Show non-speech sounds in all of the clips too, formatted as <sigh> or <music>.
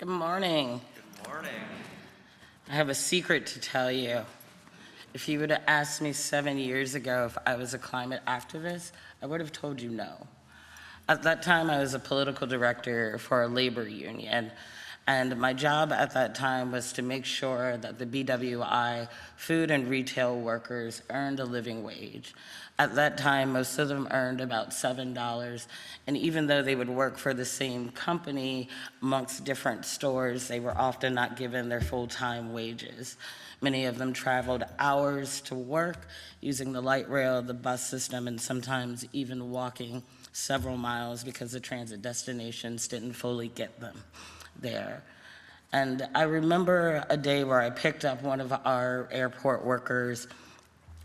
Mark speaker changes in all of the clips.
Speaker 1: Good morning.
Speaker 2: Good morning.
Speaker 1: I have a secret to tell you. If you would have asked me seven years ago if I was a climate activist, I would have told you no. At that time, I was a political director for a labor union, and my job at that time was to make sure that the BWI food and retail workers earned a living wage. At that time, most of them earned about $7, and even though they would work for the same company amongst different stores, they were often not given their full-time wages. Many of them traveled hours to work using the light rail, the bus system, and sometimes even walking several miles because the transit destinations didn't fully get them there. And I remember a day where I picked up one of our airport workers,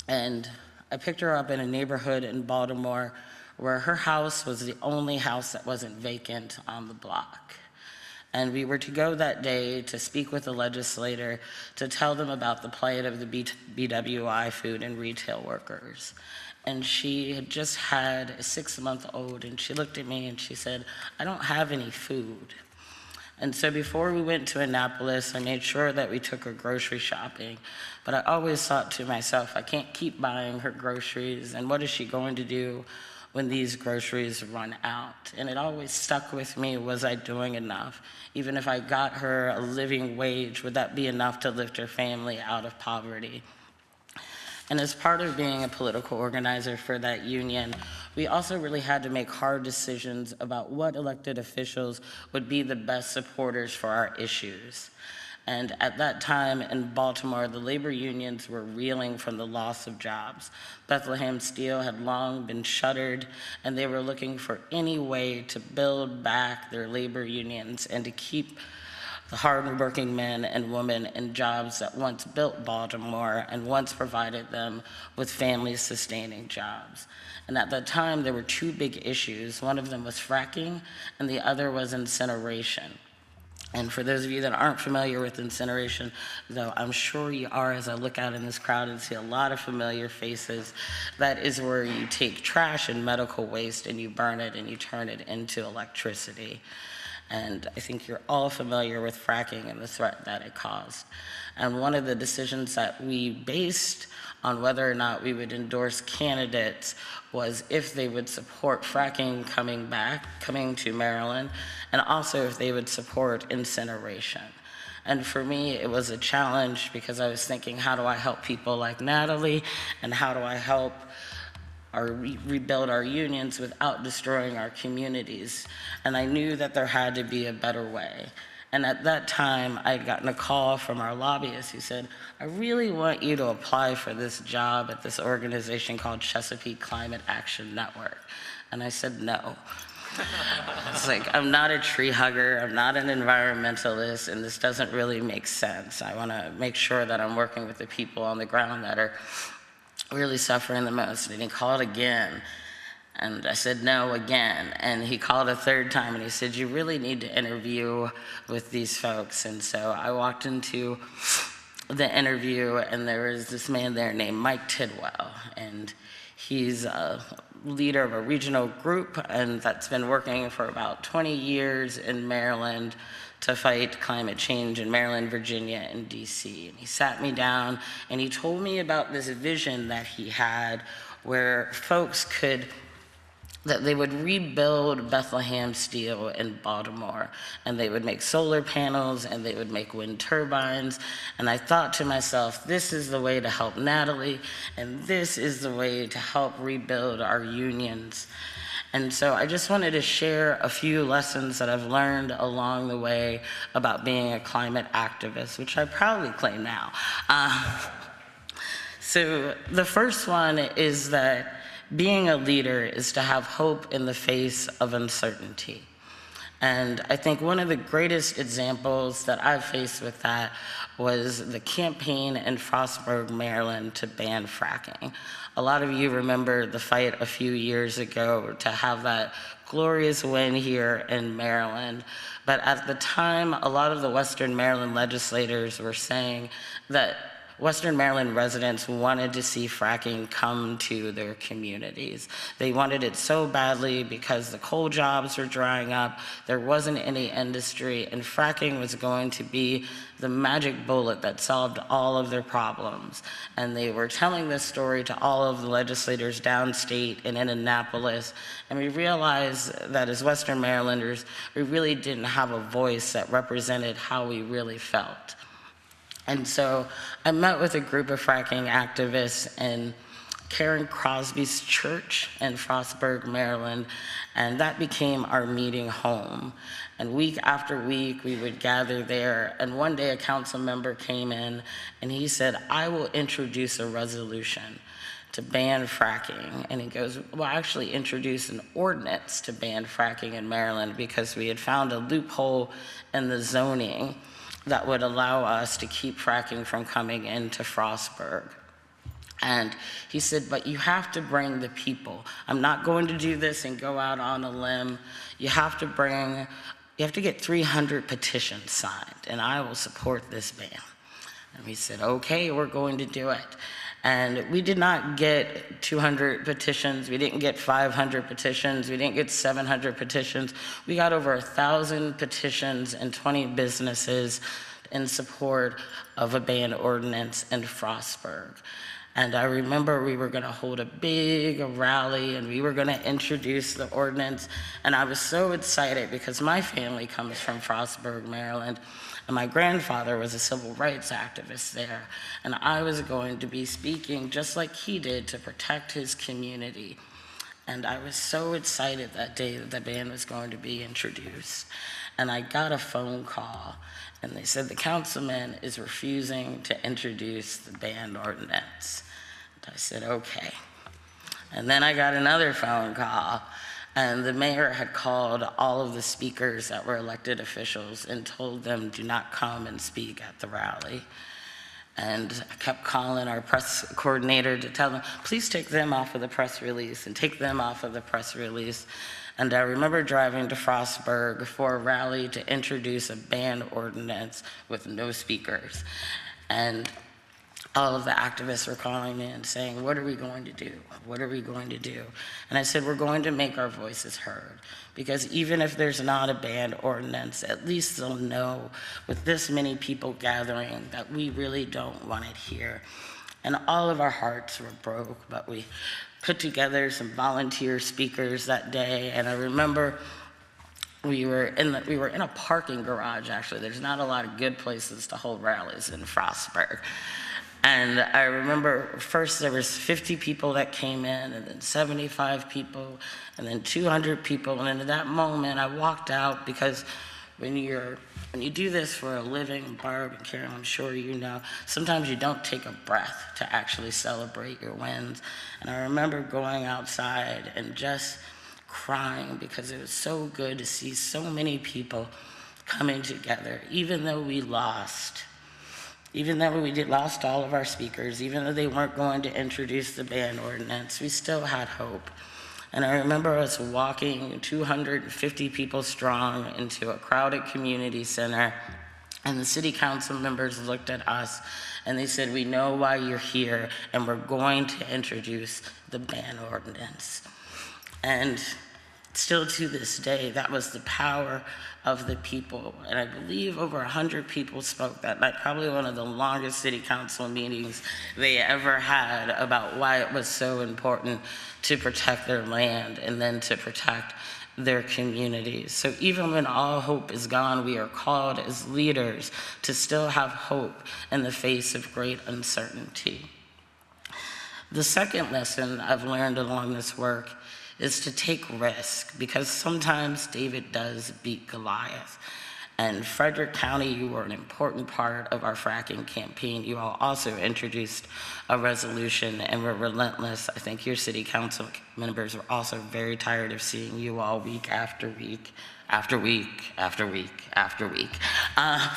Speaker 1: and I picked her up in a neighborhood in Baltimore where her house was the only house that wasn't vacant on the block. And we were to go that day to speak with the legislator to tell them about the plight of the BWI food and retail workers. And she had just had a six month old, and she looked at me and she said, I don't have any food. And so before we went to Annapolis, I made sure that we took her grocery shopping. But I always thought to myself, I can't keep buying her groceries, and what is she going to do when these groceries run out? And it always stuck with me was I doing enough? Even if I got her a living wage, would that be enough to lift her family out of poverty? And as part of being a political organizer for that union, we also really had to make hard decisions about what elected officials would be the best supporters for our issues. And at that time in Baltimore, the labor unions were reeling from the loss of jobs. Bethlehem Steel had long been shuttered, and they were looking for any way to build back their labor unions and to keep the hardworking men and women in jobs that once built Baltimore and once provided them with family sustaining jobs. And at that time, there were two big issues. One of them was fracking, and the other was incineration. And for those of you that aren't familiar with incineration, though I'm sure you are as I look out in this crowd and see a lot of familiar faces, that is where you take trash and medical waste and you burn it and you turn it into electricity. And I think you're all familiar with fracking and the threat that it caused. And one of the decisions that we based on whether or not we would endorse candidates was if they would support fracking coming back, coming to Maryland, and also if they would support incineration. And for me, it was a challenge because I was thinking, how do I help people like Natalie, and how do I help re- rebuild our unions without destroying our communities? And I knew that there had to be a better way. And at that time, I'd gotten a call from our lobbyist who said, I really want you to apply for this job at this organization called Chesapeake Climate Action Network. And I said, no. it's like, I'm not a tree hugger, I'm not an environmentalist, and this doesn't really make sense. I want to make sure that I'm working with the people on the ground that are really suffering the most. And he called again. And I said no again. And he called a third time and he said, You really need to interview with these folks. And so I walked into the interview, and there was this man there named Mike Tidwell. And he's a leader of a regional group, and that's been working for about 20 years in Maryland to fight climate change in Maryland, Virginia, and DC. And he sat me down and he told me about this vision that he had where folks could that they would rebuild Bethlehem Steel in Baltimore and they would make solar panels and they would make wind turbines. And I thought to myself, this is the way to help Natalie and this is the way to help rebuild our unions. And so I just wanted to share a few lessons that I've learned along the way about being a climate activist, which I proudly claim now. Uh, <laughs> so the first one is that being a leader is to have hope in the face of uncertainty. And I think one of the greatest examples that I've faced with that was the campaign in Frostburg, Maryland to ban fracking. A lot of you remember the fight a few years ago to have that glorious win here in Maryland. But at the time, a lot of the Western Maryland legislators were saying that Western Maryland residents wanted to see fracking come to their communities. They wanted it so badly because the coal jobs were drying up, there wasn't any industry, and fracking was going to be the magic bullet that solved all of their problems. And they were telling this story to all of the legislators downstate and in Annapolis. And we realized that as Western Marylanders, we really didn't have a voice that represented how we really felt. And so I met with a group of fracking activists in Karen Crosby's church in Frostburg, Maryland, and that became our meeting home. And week after week, we would gather there. And one day, a council member came in and he said, I will introduce a resolution to ban fracking. And he goes, Well, actually, introduce an ordinance to ban fracking in Maryland because we had found a loophole in the zoning that would allow us to keep fracking from coming into Frostburg. And he said, But you have to bring the people. I'm not going to do this and go out on a limb. You have to bring you have to get 300 petitions signed, and I will support this ban. And we said, okay, we're going to do it. And we did not get 200 petitions. We didn't get 500 petitions. We didn't get 700 petitions. We got over 1,000 petitions and 20 businesses in support of a ban ordinance in Frostburg. And I remember we were going to hold a big rally and we were going to introduce the ordinance. And I was so excited because my family comes from Frostburg, Maryland. And my grandfather was a civil rights activist there. And I was going to be speaking just like he did to protect his community. And I was so excited that day that the ban was going to be introduced. And I got a phone call, and they said the councilman is refusing to introduce the ban ordinance. I said, okay. And then I got another phone call, and the mayor had called all of the speakers that were elected officials and told them, do not come and speak at the rally. And I kept calling our press coordinator to tell them, please take them off of the press release and take them off of the press release. And I remember driving to Frostburg for a rally to introduce a ban ordinance with no speakers. And all of the activists were calling me and saying, What are we going to do? What are we going to do? And I said, We're going to make our voices heard. Because even if there's not a ban ordinance, at least they'll know with this many people gathering that we really don't want it here. And all of our hearts were broke, but we put together some volunteer speakers that day. And I remember we were in the, we were in a parking garage actually there's not a lot of good places to hold rallies in frostburg and I remember first there was 50 people that came in, and then 75 people, and then 200 people. And in that moment, I walked out because when you're when you do this for a living, Barb and Karen, I'm sure you know, sometimes you don't take a breath to actually celebrate your wins. And I remember going outside and just crying because it was so good to see so many people coming together, even though we lost even though we did lost all of our speakers, even though they weren't going to introduce the ban ordinance, we still had hope. And I remember us walking 250 people strong into a crowded community center, and the city council members looked at us and they said, We know why you're here, and we're going to introduce the ban ordinance. And still to this day, that was the power of the people. And I believe over 100 people spoke that night, probably one of the longest city council meetings they ever had about why it was so important to protect their land and then to protect their communities. So even when all hope is gone, we are called as leaders to still have hope in the face of great uncertainty. The second lesson I've learned along this work is to take risk because sometimes David does beat Goliath. And Frederick County, you were an important part of our fracking campaign. You all also introduced a resolution and were relentless. I think your city council members were also very tired of seeing you all week after week, after week, after week, after week. Uh,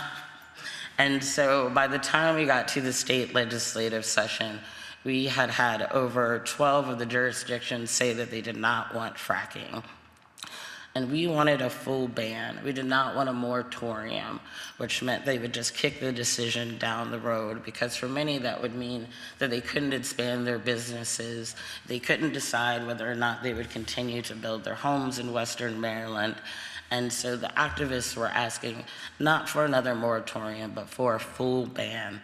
Speaker 1: and so by the time we got to the state legislative session, we had had over 12 of the jurisdictions say that they did not want fracking. And we wanted a full ban. We did not want a moratorium, which meant they would just kick the decision down the road, because for many, that would mean that they couldn't expand their businesses. They couldn't decide whether or not they would continue to build their homes in Western Maryland. And so the activists were asking not for another moratorium, but for a full ban.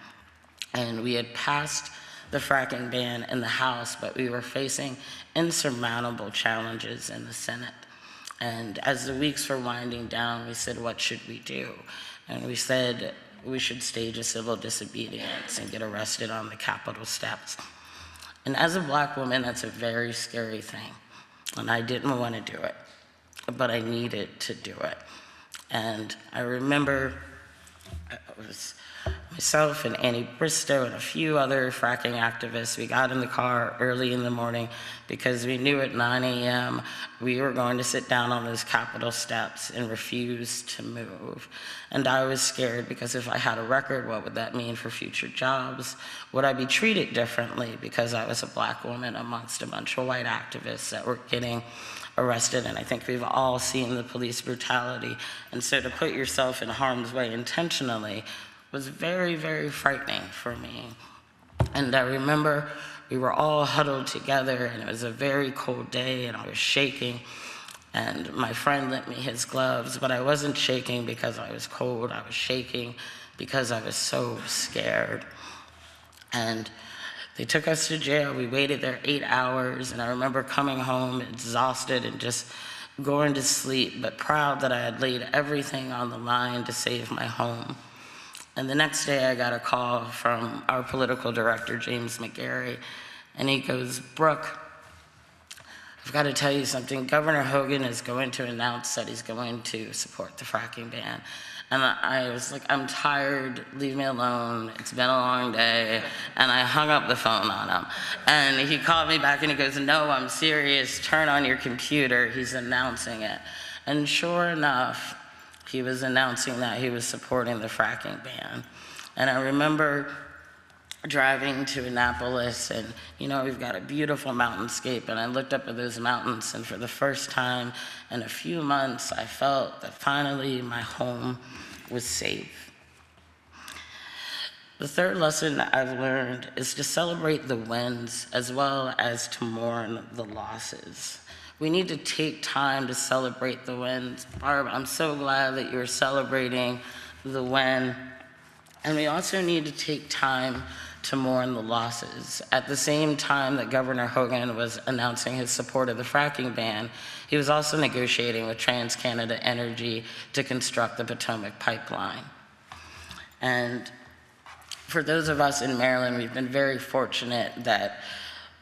Speaker 1: And we had passed the fracking ban in the House, but we were facing insurmountable challenges in the Senate. And as the weeks were winding down, we said, what should we do? And we said, we should stage a civil disobedience and get arrested on the Capitol steps. And as a black woman, that's a very scary thing. And I didn't want to do it, but I needed to do it. And I remember it was myself and Annie Bristow and a few other fracking activists, we got in the car early in the morning because we knew at 9 a.m. we were going to sit down on those Capitol steps and refuse to move. And I was scared because if I had a record, what would that mean for future jobs? Would I be treated differently because I was a black woman amongst a bunch of white activists that were getting arrested, and I think we've all seen the police brutality. And so to put yourself in harm's way intentionally was very, very frightening for me. And I remember we were all huddled together, and it was a very cold day, and I was shaking. And my friend lent me his gloves, but I wasn't shaking because I was cold. I was shaking because I was so scared. And they took us to jail. We waited there eight hours, and I remember coming home exhausted and just going to sleep, but proud that I had laid everything on the line to save my home. And the next day, I got a call from our political director, James McGarry, and he goes, Brooke, I've got to tell you something. Governor Hogan is going to announce that he's going to support the fracking ban. And I was like, I'm tired, leave me alone, it's been a long day. And I hung up the phone on him. And he called me back and he goes, No, I'm serious, turn on your computer, he's announcing it. And sure enough, he was announcing that he was supporting the fracking ban. And I remember driving to Annapolis and you know we've got a beautiful mountainscape and I looked up at those mountains and for the first time in a few months I felt that finally my home was safe. The third lesson I've learned is to celebrate the wins as well as to mourn the losses. We need to take time to celebrate the wins. Barb, I'm so glad that you're celebrating the win. And we also need to take time to mourn the losses. At the same time that Governor Hogan was announcing his support of the fracking ban, he was also negotiating with TransCanada Energy to construct the Potomac pipeline. And for those of us in Maryland, we've been very fortunate that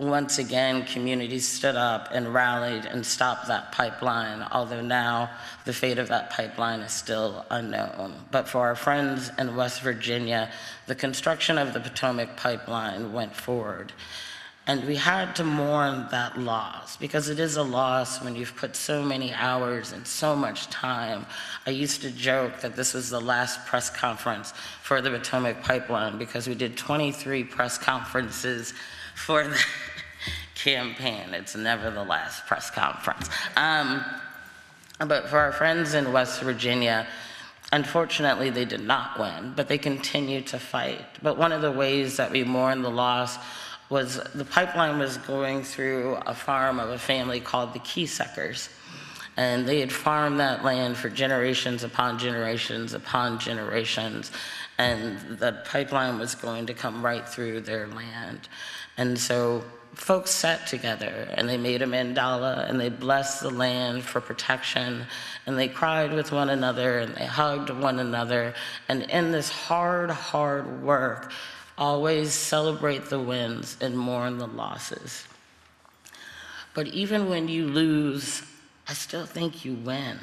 Speaker 1: once again, communities stood up and rallied and stopped that pipeline, although now the fate of that pipeline is still unknown. But for our friends in West Virginia, the construction of the Potomac pipeline went forward. And we had to mourn that loss because it is a loss when you've put so many hours and so much time. I used to joke that this was the last press conference for the Potomac pipeline because we did 23 press conferences for the campaign. It's never the last press conference. Um, but for our friends in West Virginia, unfortunately, they did not win, but they continued to fight. But one of the ways that we mourn the loss was the pipeline was going through a farm of a family called the Kieseckers. And they had farmed that land for generations upon generations upon generations. And the pipeline was going to come right through their land. And so folks sat together and they made a mandala and they blessed the land for protection and they cried with one another and they hugged one another. And in this hard, hard work, always celebrate the wins and mourn the losses. But even when you lose, I still think you win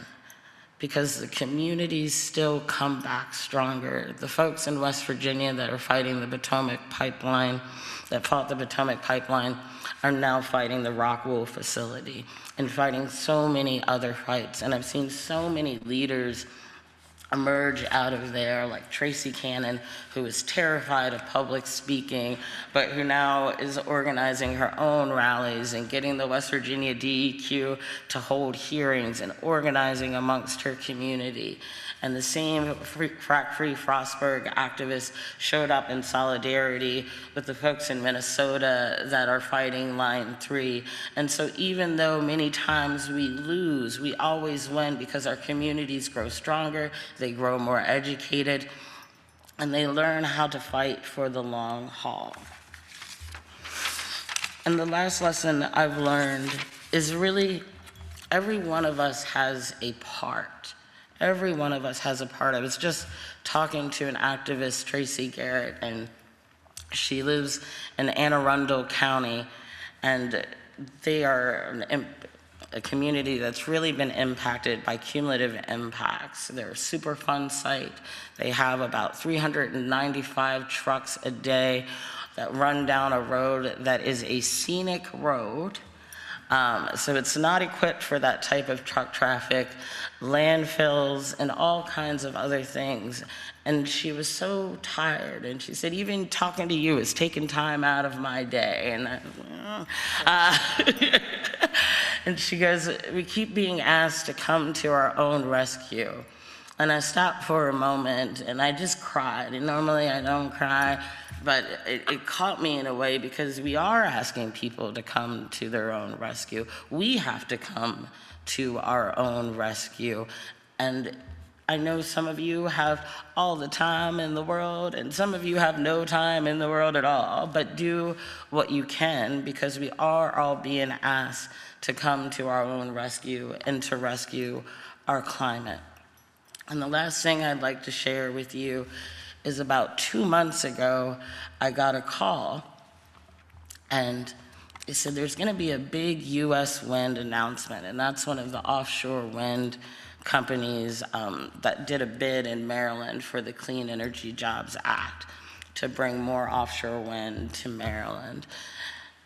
Speaker 1: because the communities still come back stronger. The folks in West Virginia that are fighting the Potomac pipeline, that fought the Potomac pipeline, are now fighting the Rockwool facility and fighting so many other fights. And I've seen so many leaders emerge out of there, like Tracy Cannon, who is terrified of public speaking, but who now is organizing her own rallies and getting the West Virginia DEQ to hold hearings and organizing amongst her community. And the same free- frack-free Frostburg activists showed up in solidarity with the folks in Minnesota that are fighting Line 3. And so even though many times we lose, we always win because our communities grow stronger, they grow more educated, and they learn how to fight for the long haul. And the last lesson I've learned is really every one of us has a part. Every one of us has a part. I was just talking to an activist, Tracy Garrett, and she lives in Anne Arundel County, and they are an a community that's really been impacted by cumulative impacts. They're a Superfund site. They have about 395 trucks a day that run down a road that is a scenic road. Um, so it's not equipped for that type of truck traffic, landfills, and all kinds of other things. And she was so tired, and she said, even talking to you is taking time out of my day. And I, uh, <laughs> and she goes, we keep being asked to come to our own rescue. And I stopped for a moment, and I just cried. And normally I don't cry, but it, it caught me in a way because we are asking people to come to their own rescue. We have to come to our own rescue. And I know some of you have all the time in the world, and some of you have no time in the world at all, but do what you can because we are all being asked to come to our own rescue and to rescue our climate. And the last thing I'd like to share with you is about two months ago, I got a call, and it said there's going to be a big U.S. wind announcement, and that's one of the offshore wind companies um, that did a bid in Maryland for the Clean Energy Jobs Act to bring more offshore wind to Maryland.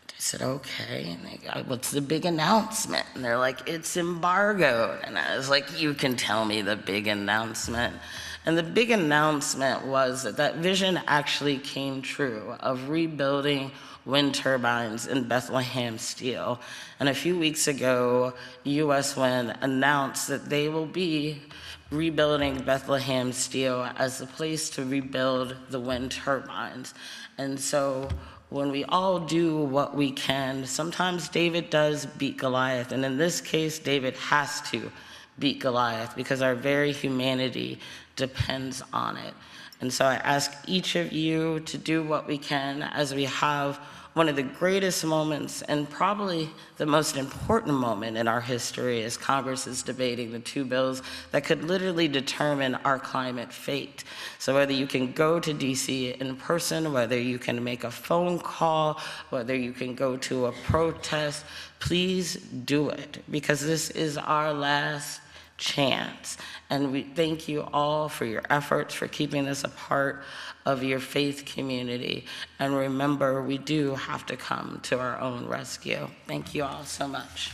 Speaker 1: I said, okay. And they go, what's the big announcement? And they're like, it's embargoed. And I was like, you can tell me the big announcement. And the big announcement was that that vision actually came true of rebuilding wind turbines in Bethlehem Steel. And a few weeks ago, US Wind announced that they will be rebuilding Bethlehem Steel as the place to rebuild the wind turbines. And so when we all do what we can, sometimes David does beat Goliath. And in this case, David has to beat Goliath because our very humanity depends on it. And so I ask each of you to do what we can as we have one of the greatest moments and probably the most important moment in our history as Congress is debating the two bills that could literally determine our climate fate. So whether you can go to DC in person, whether you can make a phone call, whether you can go to a protest, please do it because this is our last chance. And we thank you all for your efforts, for keeping this a part of your faith community. And remember, we do have to come to our own rescue. Thank you all so much.